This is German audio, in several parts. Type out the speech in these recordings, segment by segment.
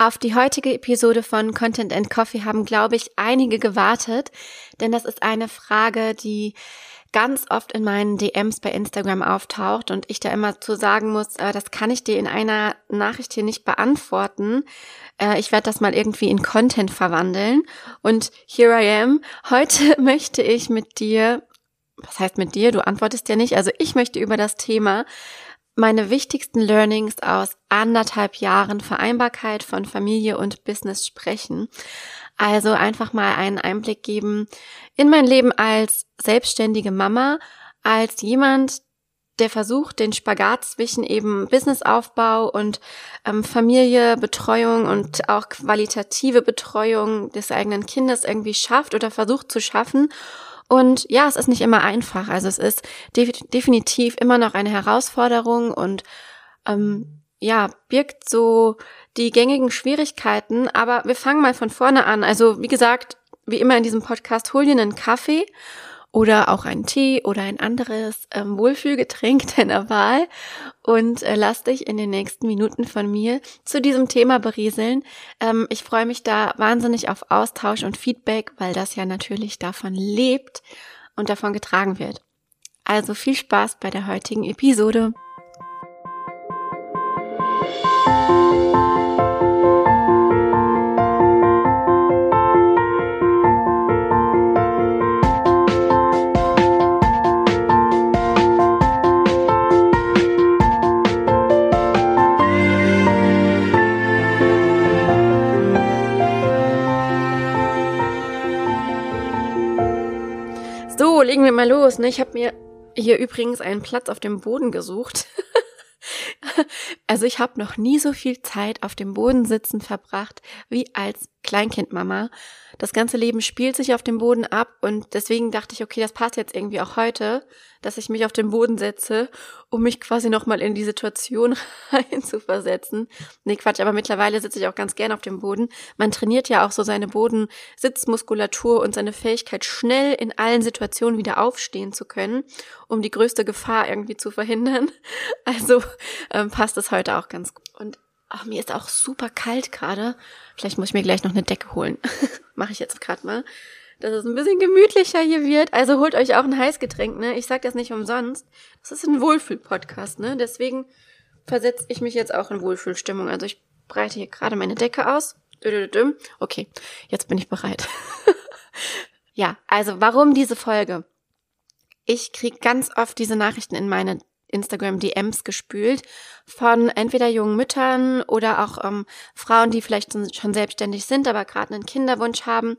Auf die heutige Episode von Content and Coffee haben, glaube ich, einige gewartet, denn das ist eine Frage, die ganz oft in meinen DMs bei Instagram auftaucht und ich da immer zu sagen muss, äh, das kann ich dir in einer Nachricht hier nicht beantworten. Äh, ich werde das mal irgendwie in Content verwandeln. Und here I am. Heute möchte ich mit dir, was heißt mit dir? Du antwortest ja nicht. Also ich möchte über das Thema meine wichtigsten Learnings aus anderthalb Jahren Vereinbarkeit von Familie und Business sprechen. Also einfach mal einen Einblick geben in mein Leben als selbstständige Mama, als jemand, der versucht, den Spagat zwischen eben Businessaufbau und ähm, Familie, Betreuung und auch qualitative Betreuung des eigenen Kindes irgendwie schafft oder versucht zu schaffen und ja, es ist nicht immer einfach. Also es ist de definitiv immer noch eine Herausforderung und ähm, ja, birgt so die gängigen Schwierigkeiten. Aber wir fangen mal von vorne an. Also wie gesagt, wie immer in diesem Podcast, hol dir einen Kaffee oder auch einen Tee oder ein anderes ähm, Wohlfühlgetränk deiner Wahl und äh, lass dich in den nächsten Minuten von mir zu diesem Thema berieseln. Ähm, ich freue mich da wahnsinnig auf Austausch und Feedback, weil das ja natürlich davon lebt und davon getragen wird. Also viel Spaß bei der heutigen Episode. Wir mal los. Ne? Ich habe mir hier übrigens einen Platz auf dem Boden gesucht. also ich habe noch nie so viel Zeit auf dem Boden sitzen verbracht wie als Kleinkindmama. Das ganze Leben spielt sich auf dem Boden ab und deswegen dachte ich, okay, das passt jetzt irgendwie auch heute, dass ich mich auf den Boden setze, um mich quasi nochmal in die Situation reinzuversetzen. Nee, Quatsch, aber mittlerweile sitze ich auch ganz gern auf dem Boden. Man trainiert ja auch so seine Bodensitzmuskulatur und seine Fähigkeit, schnell in allen Situationen wieder aufstehen zu können, um die größte Gefahr irgendwie zu verhindern. Also ähm, passt es heute auch ganz gut. Und Ach, mir ist auch super kalt gerade. Vielleicht muss ich mir gleich noch eine Decke holen. Mache ich jetzt gerade mal. Dass es ein bisschen gemütlicher hier wird. Also holt euch auch ein Heißgetränk, ne? Ich sag das nicht umsonst. Das ist ein Wohlfühl-Podcast, ne? Deswegen versetze ich mich jetzt auch in Wohlfühlstimmung. Also ich breite hier gerade meine Decke aus. Okay, jetzt bin ich bereit. ja, also warum diese Folge? Ich krieg ganz oft diese Nachrichten in meine Instagram DMs gespült von entweder jungen Müttern oder auch ähm, Frauen, die vielleicht schon selbstständig sind, aber gerade einen Kinderwunsch haben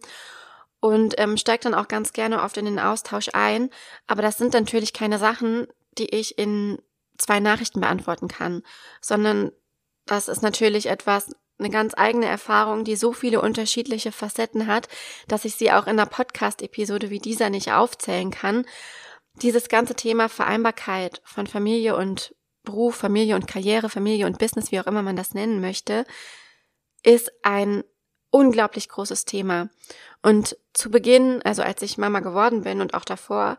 und ähm, steigt dann auch ganz gerne oft in den Austausch ein. Aber das sind natürlich keine Sachen, die ich in zwei Nachrichten beantworten kann, sondern das ist natürlich etwas, eine ganz eigene Erfahrung, die so viele unterschiedliche Facetten hat, dass ich sie auch in einer Podcast-Episode wie dieser nicht aufzählen kann dieses ganze Thema Vereinbarkeit von Familie und Beruf, Familie und Karriere, Familie und Business, wie auch immer man das nennen möchte, ist ein unglaublich großes Thema. Und zu Beginn, also als ich Mama geworden bin und auch davor,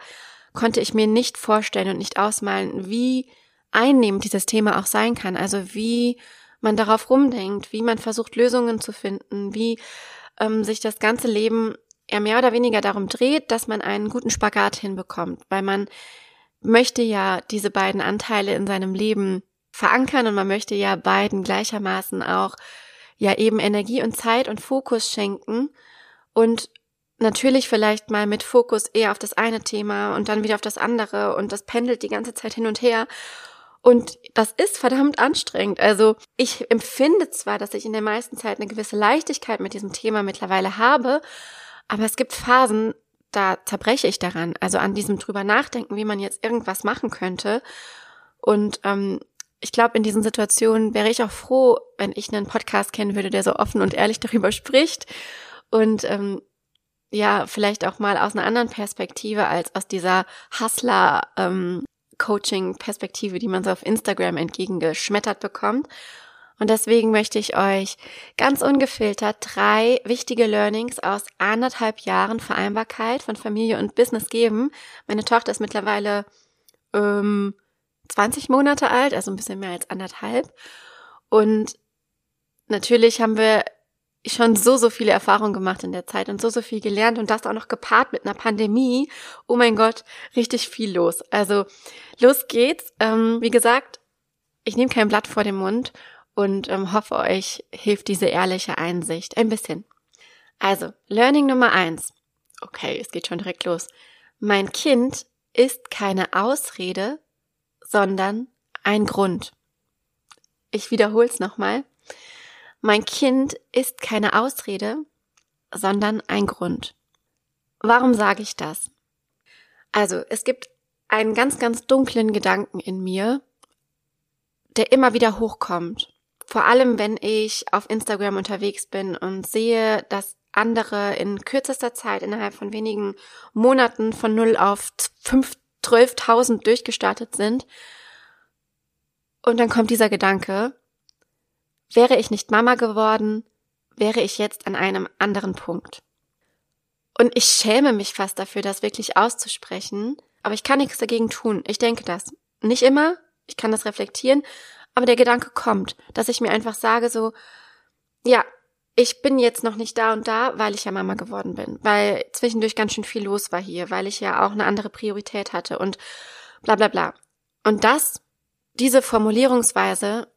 konnte ich mir nicht vorstellen und nicht ausmalen, wie einnehmend dieses Thema auch sein kann. Also wie man darauf rumdenkt, wie man versucht, Lösungen zu finden, wie ähm, sich das ganze Leben er mehr oder weniger darum dreht, dass man einen guten Spagat hinbekommt, weil man möchte ja diese beiden Anteile in seinem Leben verankern und man möchte ja beiden gleichermaßen auch ja eben Energie und Zeit und Fokus schenken und natürlich vielleicht mal mit Fokus eher auf das eine Thema und dann wieder auf das andere und das pendelt die ganze Zeit hin und her. Und das ist verdammt anstrengend. Also ich empfinde zwar, dass ich in der meisten Zeit eine gewisse Leichtigkeit mit diesem Thema mittlerweile habe, aber es gibt Phasen, da zerbreche ich daran, also an diesem drüber nachdenken, wie man jetzt irgendwas machen könnte. Und ähm, ich glaube, in diesen Situationen wäre ich auch froh, wenn ich einen Podcast kennen würde, der so offen und ehrlich darüber spricht und ähm, ja, vielleicht auch mal aus einer anderen Perspektive als aus dieser Hustler ähm, die man so auf Instagram entgegengeschmettert bekommt. Und deswegen möchte ich euch ganz ungefiltert drei wichtige Learnings aus anderthalb Jahren Vereinbarkeit von Familie und Business geben. Meine Tochter ist mittlerweile ähm, 20 Monate alt, also ein bisschen mehr als anderthalb. Und natürlich haben wir schon so, so viele Erfahrungen gemacht in der Zeit und so, so viel gelernt und das auch noch gepaart mit einer Pandemie. Oh mein Gott, richtig viel los. Also los geht's. Ähm, wie gesagt, ich nehme kein Blatt vor den Mund und ähm, hoffe, euch hilft diese ehrliche Einsicht ein bisschen. Also, Learning Nummer eins. Okay, es geht schon direkt los. Mein Kind ist keine Ausrede, sondern ein Grund. Ich wiederhole es nochmal. Mein Kind ist keine Ausrede, sondern ein Grund. Warum sage ich das? Also, es gibt einen ganz, ganz dunklen Gedanken in mir, der immer wieder hochkommt. Vor allem, wenn ich auf Instagram unterwegs bin und sehe, dass andere in kürzester Zeit, innerhalb von wenigen Monaten von 0 auf 5, 12.000 durchgestartet sind. Und dann kommt dieser Gedanke, Wäre ich nicht Mama geworden, wäre ich jetzt an einem anderen Punkt. Und ich schäme mich fast dafür, das wirklich auszusprechen, aber ich kann nichts dagegen tun. Ich denke das. Nicht immer, ich kann das reflektieren, aber der Gedanke kommt, dass ich mir einfach sage so, ja, ich bin jetzt noch nicht da und da, weil ich ja Mama geworden bin, weil zwischendurch ganz schön viel los war hier, weil ich ja auch eine andere Priorität hatte und bla bla bla. Und das, diese Formulierungsweise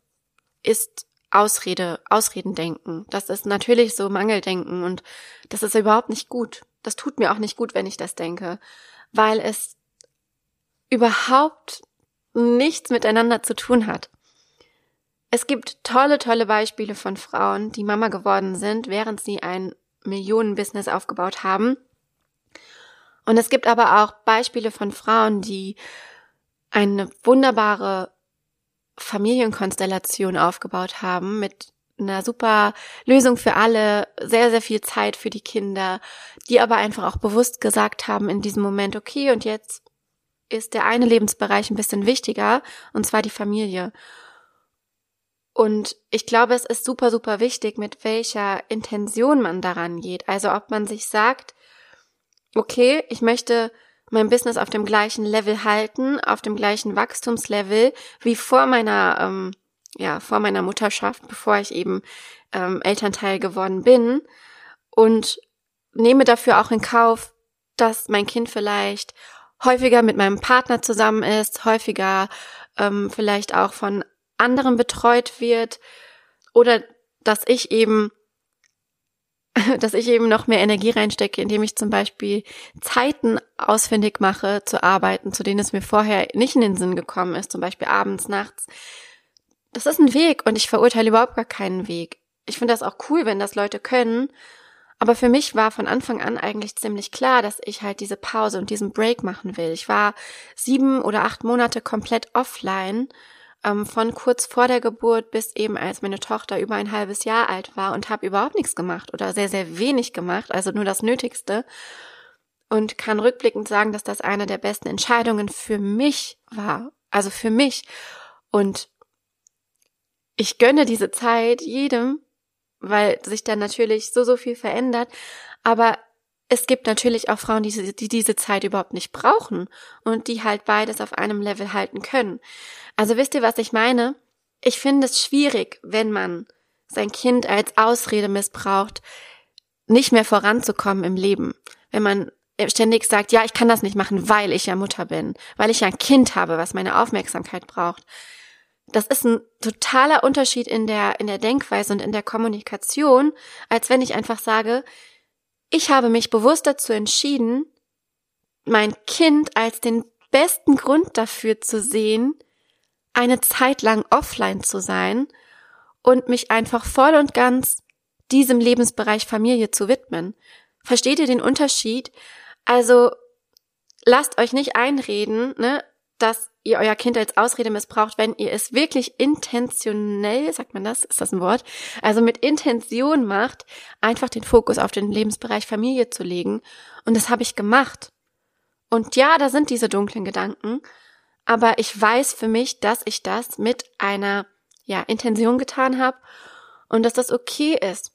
ist Ausrede, Ausreden denken. Das ist natürlich so Mangeldenken und das ist überhaupt nicht gut. Das tut mir auch nicht gut, wenn ich das denke, weil es überhaupt nichts miteinander zu tun hat. Es gibt tolle, tolle Beispiele von Frauen, die Mama geworden sind, während sie ein Millionenbusiness aufgebaut haben. Und es gibt aber auch Beispiele von Frauen, die eine wunderbare Familienkonstellation aufgebaut haben mit einer super Lösung für alle, sehr, sehr viel Zeit für die Kinder, die aber einfach auch bewusst gesagt haben in diesem Moment, okay, und jetzt ist der eine Lebensbereich ein bisschen wichtiger, und zwar die Familie. Und ich glaube, es ist super, super wichtig, mit welcher Intention man daran geht. Also ob man sich sagt, okay, ich möchte mein Business auf dem gleichen Level halten, auf dem gleichen Wachstumslevel wie vor meiner, ähm, ja, vor meiner Mutterschaft, bevor ich eben ähm, Elternteil geworden bin und nehme dafür auch in Kauf, dass mein Kind vielleicht häufiger mit meinem Partner zusammen ist, häufiger ähm, vielleicht auch von anderen betreut wird oder dass ich eben dass ich eben noch mehr Energie reinstecke, indem ich zum Beispiel Zeiten ausfindig mache zu arbeiten, zu denen es mir vorher nicht in den Sinn gekommen ist, zum Beispiel abends, nachts. Das ist ein Weg und ich verurteile überhaupt gar keinen Weg. Ich finde das auch cool, wenn das Leute können. Aber für mich war von Anfang an eigentlich ziemlich klar, dass ich halt diese Pause und diesen Break machen will. Ich war sieben oder acht Monate komplett offline ähm, von kurz vor der Geburt bis eben als meine Tochter über ein halbes Jahr alt war und habe überhaupt nichts gemacht oder sehr, sehr wenig gemacht, also nur das Nötigste. Und kann rückblickend sagen, dass das eine der besten Entscheidungen für mich war. Also für mich. Und ich gönne diese Zeit jedem, weil sich dann natürlich so, so viel verändert. Aber es gibt natürlich auch Frauen, die, die diese Zeit überhaupt nicht brauchen und die halt beides auf einem Level halten können. Also wisst ihr, was ich meine? Ich finde es schwierig, wenn man sein Kind als Ausrede missbraucht, nicht mehr voranzukommen im Leben. Wenn man ständig sagt, ja, ich kann das nicht machen, weil ich ja Mutter bin, weil ich ja ein Kind habe, was meine Aufmerksamkeit braucht. Das ist ein totaler Unterschied in der, in der Denkweise und in der Kommunikation, als wenn ich einfach sage, ich habe mich bewusst dazu entschieden, mein Kind als den besten Grund dafür zu sehen, eine Zeit lang offline zu sein und mich einfach voll und ganz diesem Lebensbereich Familie zu widmen. Versteht ihr den Unterschied? Also lasst euch nicht einreden, ne, dass ihr euer Kind als Ausrede missbraucht, wenn ihr es wirklich intentionell, sagt man das, ist das ein Wort, also mit Intention macht, einfach den Fokus auf den Lebensbereich Familie zu legen. Und das habe ich gemacht. Und ja, da sind diese dunklen Gedanken, aber ich weiß für mich, dass ich das mit einer ja, Intention getan habe und dass das okay ist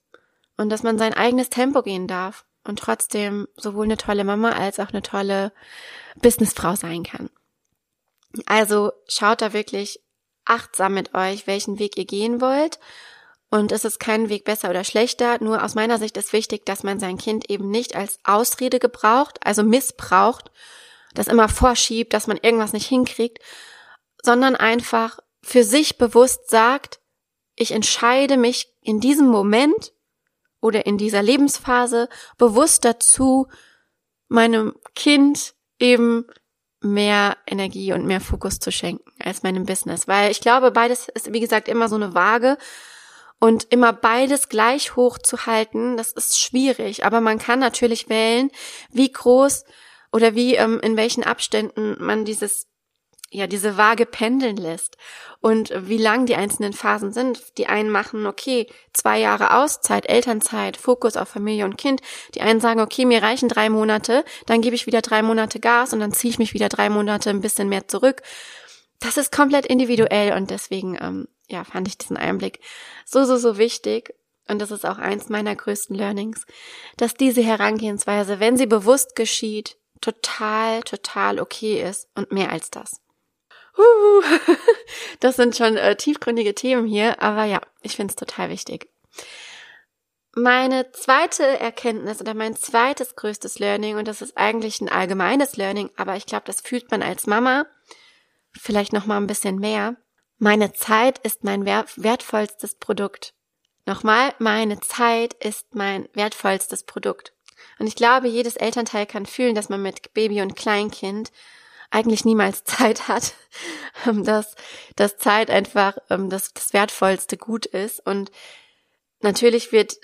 und dass man sein eigenes Tempo gehen darf und trotzdem sowohl eine tolle Mama als auch eine tolle Businessfrau sein kann. Also schaut da wirklich achtsam mit euch, welchen Weg ihr gehen wollt Und es ist kein Weg besser oder schlechter. Nur aus meiner Sicht ist wichtig, dass man sein Kind eben nicht als Ausrede gebraucht, also missbraucht, das immer vorschiebt, dass man irgendwas nicht hinkriegt, sondern einfach für sich bewusst sagt, ich entscheide mich in diesem Moment oder in dieser Lebensphase bewusst dazu, meinem Kind eben mehr Energie und mehr Fokus zu schenken als meinem Business. Weil ich glaube, beides ist, wie gesagt, immer so eine Waage. Und immer beides gleich hoch zu halten, das ist schwierig. Aber man kann natürlich wählen, wie groß oder wie, ähm, in welchen Abständen man dieses ja, diese Waage pendeln lässt und wie lang die einzelnen Phasen sind. Die einen machen, okay, zwei Jahre Auszeit, Elternzeit, Fokus auf Familie und Kind. Die einen sagen, okay, mir reichen drei Monate, dann gebe ich wieder drei Monate Gas und dann ziehe ich mich wieder drei Monate ein bisschen mehr zurück. Das ist komplett individuell und deswegen, ähm, ja, fand ich diesen Einblick so, so, so wichtig. Und das ist auch eins meiner größten Learnings, dass diese Herangehensweise, wenn sie bewusst geschieht, total, total okay ist und mehr als das. Uh, das sind schon äh, tiefgründige Themen hier, aber ja, ich finde es total wichtig. Meine zweite Erkenntnis oder mein zweites größtes Learning, und das ist eigentlich ein allgemeines Learning, aber ich glaube, das fühlt man als Mama vielleicht noch mal ein bisschen mehr. Meine Zeit ist mein wertvollstes Produkt. Nochmal, meine Zeit ist mein wertvollstes Produkt. Und ich glaube, jedes Elternteil kann fühlen, dass man mit Baby und Kleinkind eigentlich niemals Zeit hat, ähm, dass, dass Zeit einfach ähm, das, das wertvollste Gut ist. Und natürlich wird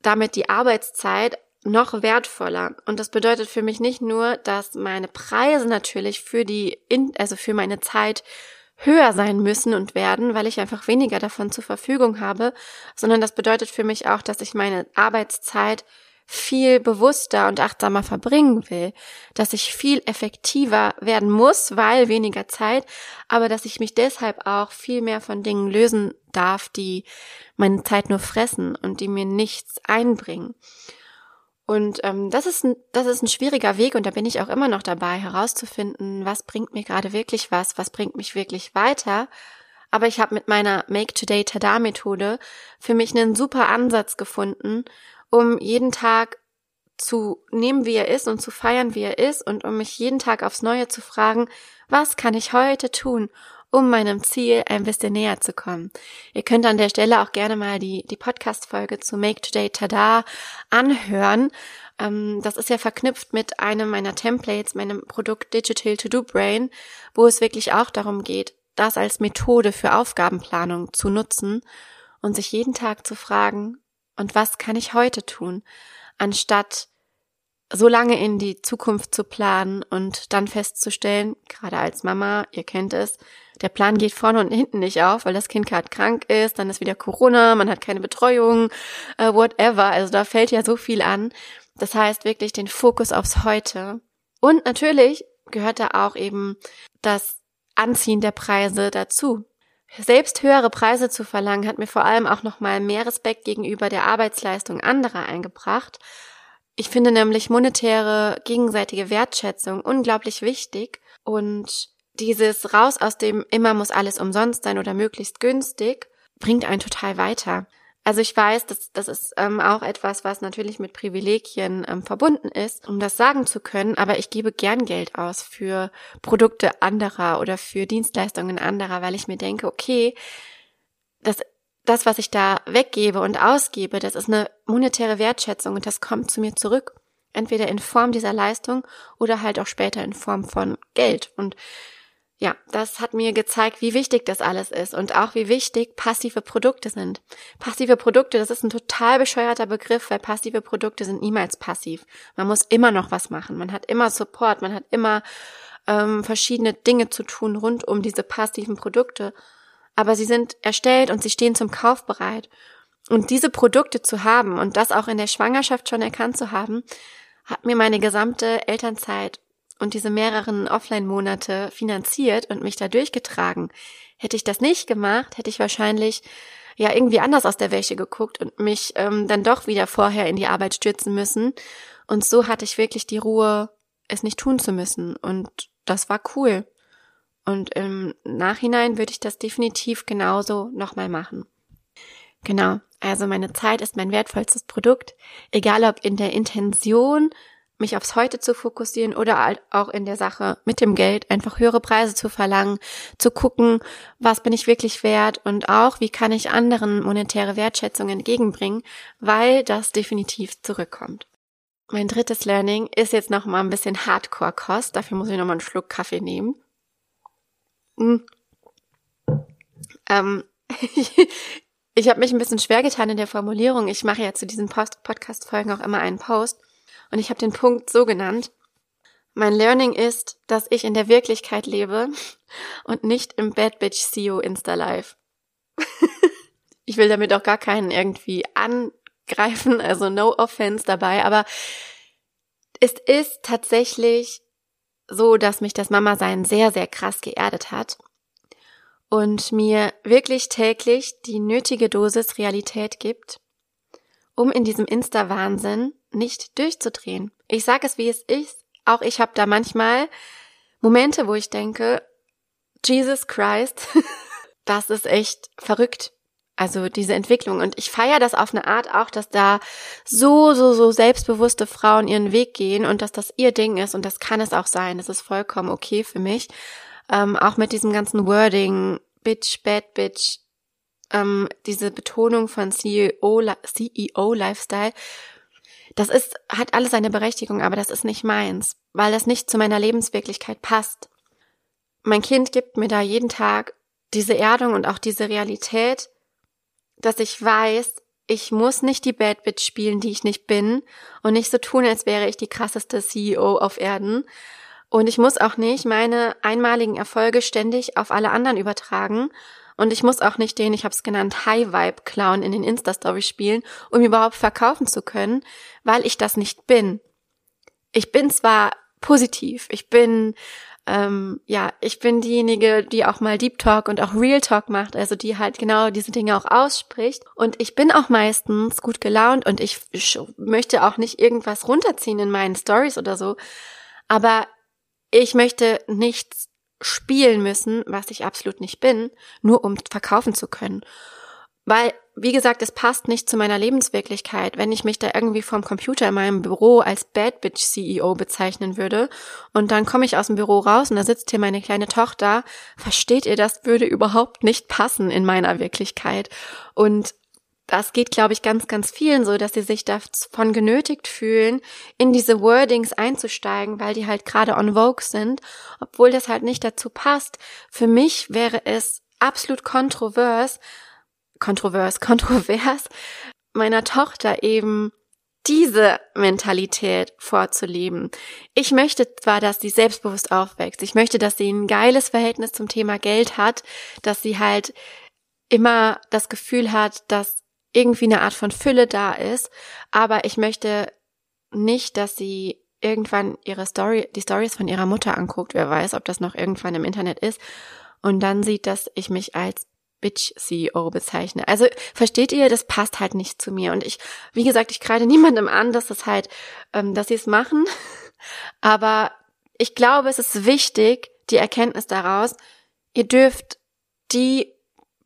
damit die Arbeitszeit noch wertvoller. Und das bedeutet für mich nicht nur, dass meine Preise natürlich für die, also für meine Zeit höher sein müssen und werden, weil ich einfach weniger davon zur Verfügung habe, sondern das bedeutet für mich auch, dass ich meine Arbeitszeit viel bewusster und achtsamer verbringen will, dass ich viel effektiver werden muss, weil weniger Zeit, aber dass ich mich deshalb auch viel mehr von Dingen lösen darf, die meine Zeit nur fressen und die mir nichts einbringen. Und ähm, das ist ein, das ist ein schwieriger Weg und da bin ich auch immer noch dabei herauszufinden, was bringt mir gerade wirklich was, was bringt mich wirklich weiter. Aber ich habe mit meiner Make Today Tada Methode für mich einen super Ansatz gefunden, um jeden Tag zu nehmen, wie er ist und zu feiern, wie er ist und um mich jeden Tag aufs Neue zu fragen, was kann ich heute tun, um meinem Ziel ein bisschen näher zu kommen. Ihr könnt an der Stelle auch gerne mal die, die Podcast-Folge zu Make Today Tada anhören. Ähm, das ist ja verknüpft mit einem meiner Templates, meinem Produkt Digital To Do Brain, wo es wirklich auch darum geht, das als Methode für Aufgabenplanung zu nutzen und sich jeden Tag zu fragen, und was kann ich heute tun, anstatt so lange in die Zukunft zu planen und dann festzustellen, gerade als Mama, ihr kennt es, der Plan geht vorne und hinten nicht auf, weil das Kind gerade krank ist, dann ist wieder Corona, man hat keine Betreuung, uh, whatever. Also da fällt ja so viel an. Das heißt wirklich den Fokus aufs Heute. Und natürlich gehört da auch eben das Anziehen der Preise dazu. Selbst höhere Preise zu verlangen, hat mir vor allem auch nochmal mehr Respekt gegenüber der Arbeitsleistung anderer eingebracht. Ich finde nämlich monetäre gegenseitige Wertschätzung unglaublich wichtig und dieses raus aus dem immer muss alles umsonst sein oder möglichst günstig bringt einen total weiter. Also ich weiß, dass das ist ähm, auch etwas, was natürlich mit Privilegien ähm, verbunden ist, um das sagen zu können, aber ich gebe gern Geld aus für Produkte anderer oder für Dienstleistungen anderer, weil ich mir denke, okay, das, das, was ich da weggebe und ausgebe, das ist eine monetäre Wertschätzung und das kommt zu mir zurück. Entweder in Form dieser Leistung oder halt auch später in Form von Geld. Und ja, das hat mir gezeigt, wie wichtig das alles ist und auch wie wichtig passive Produkte sind. Passive Produkte, das ist ein total bescheuerter Begriff, weil passive Produkte sind niemals passiv. Man muss immer noch was machen. Man hat immer Support, man hat immer ähm, verschiedene Dinge zu tun rund um diese passiven Produkte. Aber sie sind erstellt und sie stehen zum Kauf bereit. Und diese Produkte zu haben und das auch in der Schwangerschaft schon erkannt zu haben, hat mir meine gesamte Elternzeit und diese mehreren Offline-Monate finanziert und mich da durchgetragen. Hätte ich das nicht gemacht, hätte ich wahrscheinlich ja irgendwie anders aus der Wäsche geguckt und mich ähm, dann doch wieder vorher in die Arbeit stürzen müssen. Und so hatte ich wirklich die Ruhe, es nicht tun zu müssen. Und das war cool. Und im Nachhinein würde ich das definitiv genauso nochmal machen. Genau. Also meine Zeit ist mein wertvollstes Produkt, egal ob in der Intention, mich aufs Heute zu fokussieren oder auch in der Sache mit dem Geld einfach höhere Preise zu verlangen, zu gucken, was bin ich wirklich wert und auch, wie kann ich anderen monetäre Wertschätzung entgegenbringen, weil das definitiv zurückkommt. Mein drittes Learning ist jetzt noch mal ein bisschen Hardcore-Kost. Dafür muss ich noch mal einen Schluck Kaffee nehmen. Hm. Ähm, Ich habe mich ein bisschen schwer getan in der Formulierung. Ich mache ja zu diesen Podcast-Folgen auch immer einen Post. Und ich habe den Punkt so genannt. Mein Learning ist, dass ich in der Wirklichkeit lebe und nicht im Bad Bitch CEO Insta Live. ich will damit auch gar keinen irgendwie angreifen, also no offense dabei, aber es ist tatsächlich so, dass mich das Mama-Sein sehr, sehr krass geerdet hat und mir wirklich täglich die nötige Dosis Realität gibt, um in diesem Insta-Wahnsinn nicht durchzudrehen. Ich sage es, wie es ist. Auch ich habe da manchmal Momente, wo ich denke, Jesus Christ, das ist echt verrückt. Also diese Entwicklung. Und ich feiere das auf eine Art auch, dass da so, so, so selbstbewusste Frauen ihren Weg gehen und dass das ihr Ding ist. Und das kann es auch sein. Das ist vollkommen okay für mich ähm, auch mit diesem ganzen Wording, Bitch, Bad Bitch, ähm, diese Betonung von CEO, CEO Lifestyle, das ist, hat alles seine Berechtigung, aber das ist nicht meins, weil das nicht zu meiner Lebenswirklichkeit passt. Mein Kind gibt mir da jeden Tag diese Erdung und auch diese Realität, dass ich weiß, ich muss nicht die Bad Bitch spielen, die ich nicht bin und nicht so tun, als wäre ich die krasseste CEO auf Erden, und ich muss auch nicht meine einmaligen Erfolge ständig auf alle anderen übertragen. Und ich muss auch nicht den, ich habe es genannt, High-Vibe-Clown in den Insta-Stories spielen, um überhaupt verkaufen zu können, weil ich das nicht bin. Ich bin zwar positiv, ich bin ähm, ja, ich bin diejenige, die auch mal Deep Talk und auch Real Talk macht, also die halt genau diese Dinge auch ausspricht. Und ich bin auch meistens gut gelaunt und ich möchte auch nicht irgendwas runterziehen in meinen Stories oder so. Aber ich möchte nichts spielen müssen, was ich absolut nicht bin, nur um verkaufen zu können. Weil, wie gesagt, es passt nicht zu meiner Lebenswirklichkeit, wenn ich mich da irgendwie vom Computer in meinem Büro als Bad Bitch CEO bezeichnen würde und dann komme ich aus dem Büro raus und da sitzt hier meine kleine Tochter. Versteht ihr, das würde überhaupt nicht passen in meiner Wirklichkeit. Und das geht, glaube ich, ganz, ganz vielen so, dass sie sich davon genötigt fühlen, in diese Wordings einzusteigen, weil die halt gerade on Vogue sind, obwohl das halt nicht dazu passt. Für mich wäre es absolut kontrovers, kontrovers, kontrovers, meiner Tochter eben diese Mentalität vorzuleben. Ich möchte zwar, dass sie selbstbewusst aufwächst. Ich möchte, dass sie ein geiles Verhältnis zum Thema Geld hat, dass sie halt immer das Gefühl hat, dass irgendwie eine Art von Fülle da ist, aber ich möchte nicht, dass sie irgendwann ihre Story, die Stories von ihrer Mutter anguckt, wer weiß, ob das noch irgendwann im Internet ist, und dann sieht, dass ich mich als Bitch-CEO bezeichne. Also versteht ihr, das passt halt nicht zu mir. Und ich, wie gesagt, ich kreide niemandem an, dass das halt, ähm, dass sie es machen. Aber ich glaube, es ist wichtig, die Erkenntnis daraus, ihr dürft die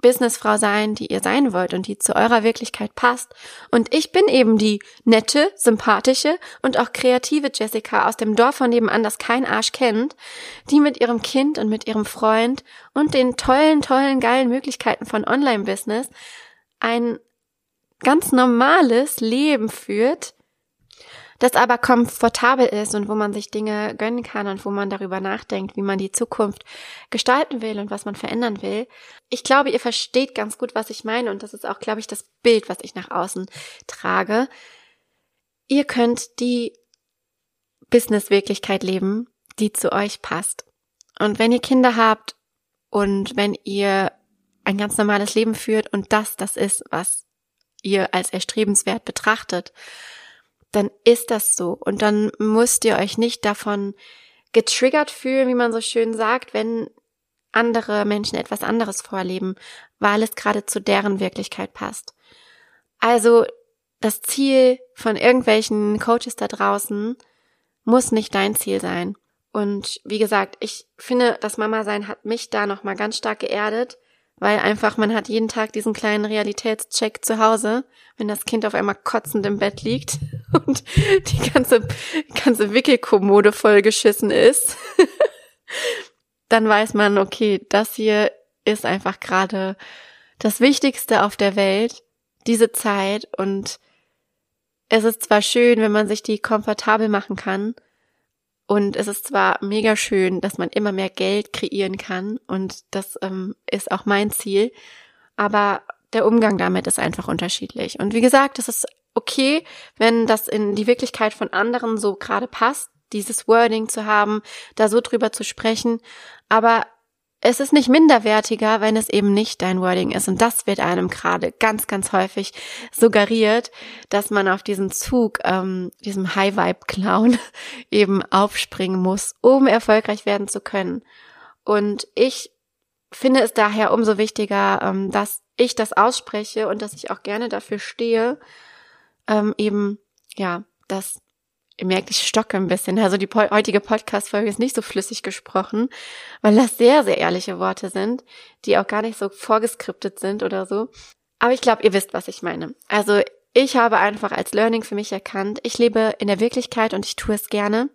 Businessfrau sein, die ihr sein wollt und die zu eurer Wirklichkeit passt. Und ich bin eben die nette, sympathische und auch kreative Jessica aus dem Dorf von nebenan, das kein Arsch kennt, die mit ihrem Kind und mit ihrem Freund und den tollen, tollen, geilen Möglichkeiten von Online-Business ein ganz normales Leben führt, das aber komfortabel ist und wo man sich Dinge gönnen kann und wo man darüber nachdenkt, wie man die Zukunft gestalten will und was man verändern will. Ich glaube, ihr versteht ganz gut, was ich meine und das ist auch, glaube ich, das Bild, was ich nach außen trage. Ihr könnt die Business-Wirklichkeit leben, die zu euch passt. Und wenn ihr Kinder habt und wenn ihr ein ganz normales Leben führt und das das ist, was ihr als erstrebenswert betrachtet, dann ist das so. Und dann müsst ihr euch nicht davon getriggert fühlen, wie man so schön sagt, wenn andere Menschen etwas anderes vorleben, weil es gerade zu deren Wirklichkeit passt. Also das Ziel von irgendwelchen Coaches da draußen muss nicht dein Ziel sein. Und wie gesagt, ich finde, das Mama sein hat mich da nochmal ganz stark geerdet, weil einfach man hat jeden Tag diesen kleinen Realitätscheck zu Hause, wenn das Kind auf einmal kotzend im Bett liegt und die ganze, ganze Wickelkommode vollgeschissen ist, dann weiß man, okay, das hier ist einfach gerade das Wichtigste auf der Welt, diese Zeit und es ist zwar schön, wenn man sich die komfortabel machen kann, und es ist zwar mega schön, dass man immer mehr Geld kreieren kann und das ähm, ist auch mein Ziel, aber der Umgang damit ist einfach unterschiedlich. Und wie gesagt, es ist okay, wenn das in die Wirklichkeit von anderen so gerade passt, dieses Wording zu haben, da so drüber zu sprechen, aber es ist nicht minderwertiger, wenn es eben nicht dein Wording ist. Und das wird einem gerade ganz, ganz häufig suggeriert, dass man auf diesen Zug, ähm, diesem High-Vibe-Clown eben aufspringen muss, um erfolgreich werden zu können. Und ich finde es daher umso wichtiger, ähm, dass ich das ausspreche und dass ich auch gerne dafür stehe, ähm, eben, ja, dass Ihr merkt, ich stocke ein bisschen. Also die heutige Podcast-Folge ist nicht so flüssig gesprochen, weil das sehr, sehr ehrliche Worte sind, die auch gar nicht so vorgeskriptet sind oder so. Aber ich glaube, ihr wisst, was ich meine. Also ich habe einfach als Learning für mich erkannt, ich lebe in der Wirklichkeit und ich tue es gerne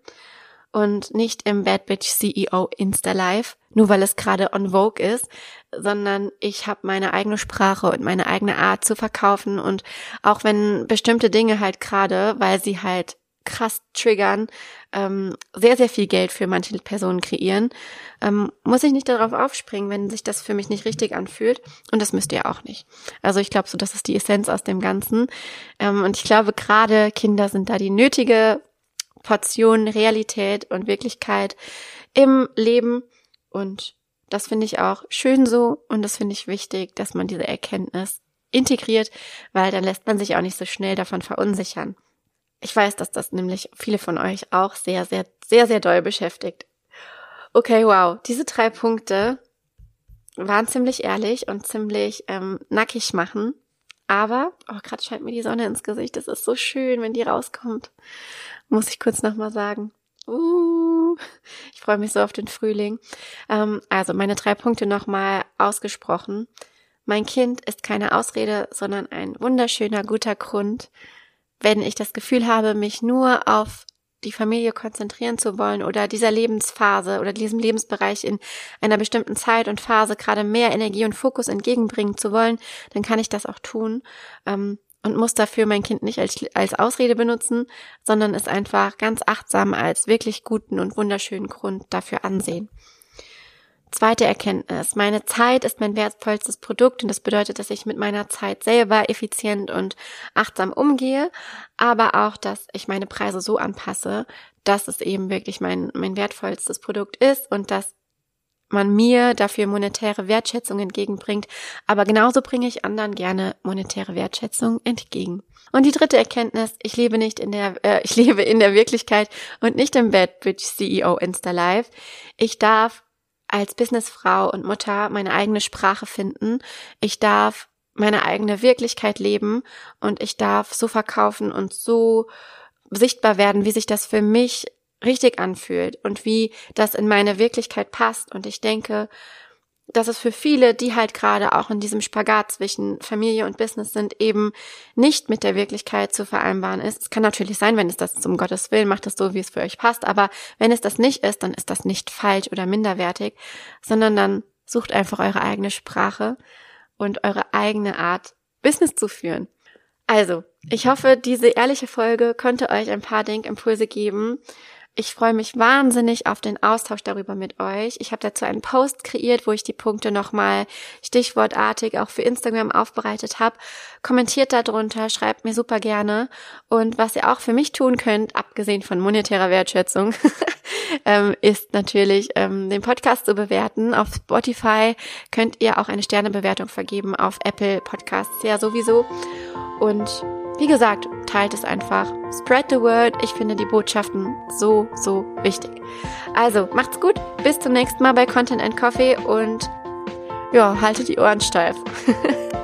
und nicht im Bad Bitch CEO Insta Live, nur weil es gerade on Vogue ist, sondern ich habe meine eigene Sprache und meine eigene Art zu verkaufen und auch wenn bestimmte Dinge halt gerade, weil sie halt krass triggern, ähm, sehr, sehr viel Geld für manche Personen kreieren, ähm, muss ich nicht darauf aufspringen, wenn sich das für mich nicht richtig anfühlt. Und das müsst ihr auch nicht. Also ich glaube so, das ist die Essenz aus dem Ganzen. Ähm, und ich glaube, gerade Kinder sind da die nötige Portion Realität und Wirklichkeit im Leben. Und das finde ich auch schön so. Und das finde ich wichtig, dass man diese Erkenntnis integriert, weil dann lässt man sich auch nicht so schnell davon verunsichern. Ich weiß, dass das nämlich viele von euch auch sehr, sehr, sehr, sehr doll beschäftigt. Okay, wow. Diese drei Punkte waren ziemlich ehrlich und ziemlich ähm, nackig machen. Aber, oh, gerade scheint mir die Sonne ins Gesicht. Es ist so schön, wenn die rauskommt. Muss ich kurz nochmal sagen. Uh, ich freue mich so auf den Frühling. Ähm, also meine drei Punkte nochmal ausgesprochen. Mein Kind ist keine Ausrede, sondern ein wunderschöner, guter Grund, wenn ich das Gefühl habe, mich nur auf die Familie konzentrieren zu wollen oder dieser Lebensphase oder diesem Lebensbereich in einer bestimmten Zeit und Phase gerade mehr Energie und Fokus entgegenbringen zu wollen, dann kann ich das auch tun ähm, und muss dafür mein Kind nicht als, als Ausrede benutzen, sondern es einfach ganz achtsam als wirklich guten und wunderschönen Grund dafür ansehen. Zweite Erkenntnis. Meine Zeit ist mein wertvollstes Produkt und das bedeutet, dass ich mit meiner Zeit selber effizient und achtsam umgehe, aber auch, dass ich meine Preise so anpasse, dass es eben wirklich mein, mein wertvollstes Produkt ist und dass man mir dafür monetäre Wertschätzung entgegenbringt, aber genauso bringe ich anderen gerne monetäre Wertschätzung entgegen. Und die dritte Erkenntnis, ich lebe nicht in der, äh, ich lebe in der Wirklichkeit und nicht im Bad Bitch CEO Insta Live. Ich darf als Businessfrau und Mutter meine eigene Sprache finden. Ich darf meine eigene Wirklichkeit leben und ich darf so verkaufen und so sichtbar werden, wie sich das für mich richtig anfühlt und wie das in meine Wirklichkeit passt. Und ich denke, dass es für viele, die halt gerade auch in diesem Spagat zwischen Familie und Business sind, eben nicht mit der Wirklichkeit zu vereinbaren ist. Es kann natürlich sein, wenn es das zum Gottes Willen macht, es so, wie es für euch passt, aber wenn es das nicht ist, dann ist das nicht falsch oder minderwertig, sondern dann sucht einfach eure eigene Sprache und eure eigene Art, Business zu führen. Also, ich hoffe, diese ehrliche Folge konnte euch ein paar Denkimpulse geben, ich freue mich wahnsinnig auf den Austausch darüber mit euch. Ich habe dazu einen Post kreiert, wo ich die Punkte nochmal stichwortartig auch für Instagram aufbereitet habe. Kommentiert darunter, schreibt mir super gerne. Und was ihr auch für mich tun könnt, abgesehen von monetärer Wertschätzung, ähm, ist natürlich ähm, den Podcast zu bewerten. Auf Spotify könnt ihr auch eine Sternebewertung vergeben, auf Apple Podcasts ja sowieso. Und wie gesagt, teilt es einfach. Spread the word. Ich finde die Botschaften so, so wichtig. Also, macht's gut. Bis zum nächsten Mal bei Content and Coffee und ja, haltet die Ohren steif.